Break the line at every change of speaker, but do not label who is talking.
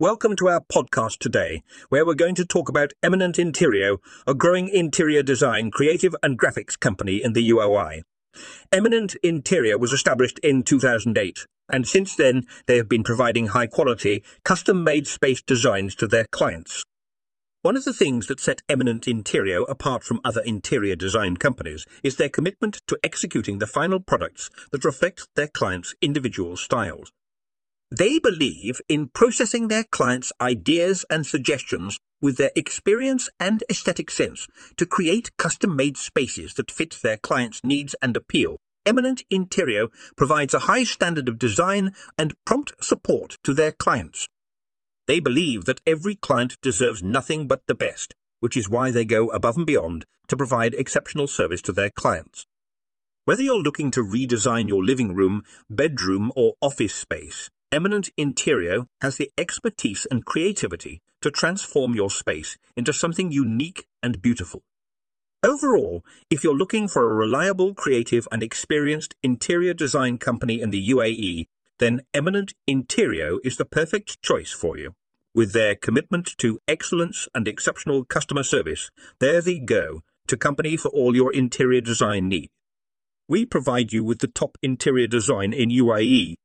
Welcome to our podcast today, where we're going to talk about Eminent Interior, a growing interior design, creative and graphics company in the UAE. Eminent Interior was established in 2008, and since then they have been providing high quality, custom made space designs to their clients. One of the things that set Eminent Interior apart from other interior design companies is their commitment to executing the final products that reflect their clients' individual styles. They believe in processing their clients' ideas and suggestions with their experience and aesthetic sense to create custom-made spaces that fit their clients' needs and appeal. Eminent Interior provides a high standard of design and prompt support to their clients. They believe that every client deserves nothing but the best, which is why they go above and beyond to provide exceptional service to their clients. Whether you're looking to redesign your living room, bedroom, or office space, Eminent Interior has the expertise and creativity to transform your space into something unique and beautiful. Overall, if you're looking for a reliable, creative and experienced interior design company in the UAE, then Eminent Interior is the perfect choice for you. With their commitment to excellence and exceptional customer service, they're the go-to company for all your interior design needs. We provide you with the top interior design in UAE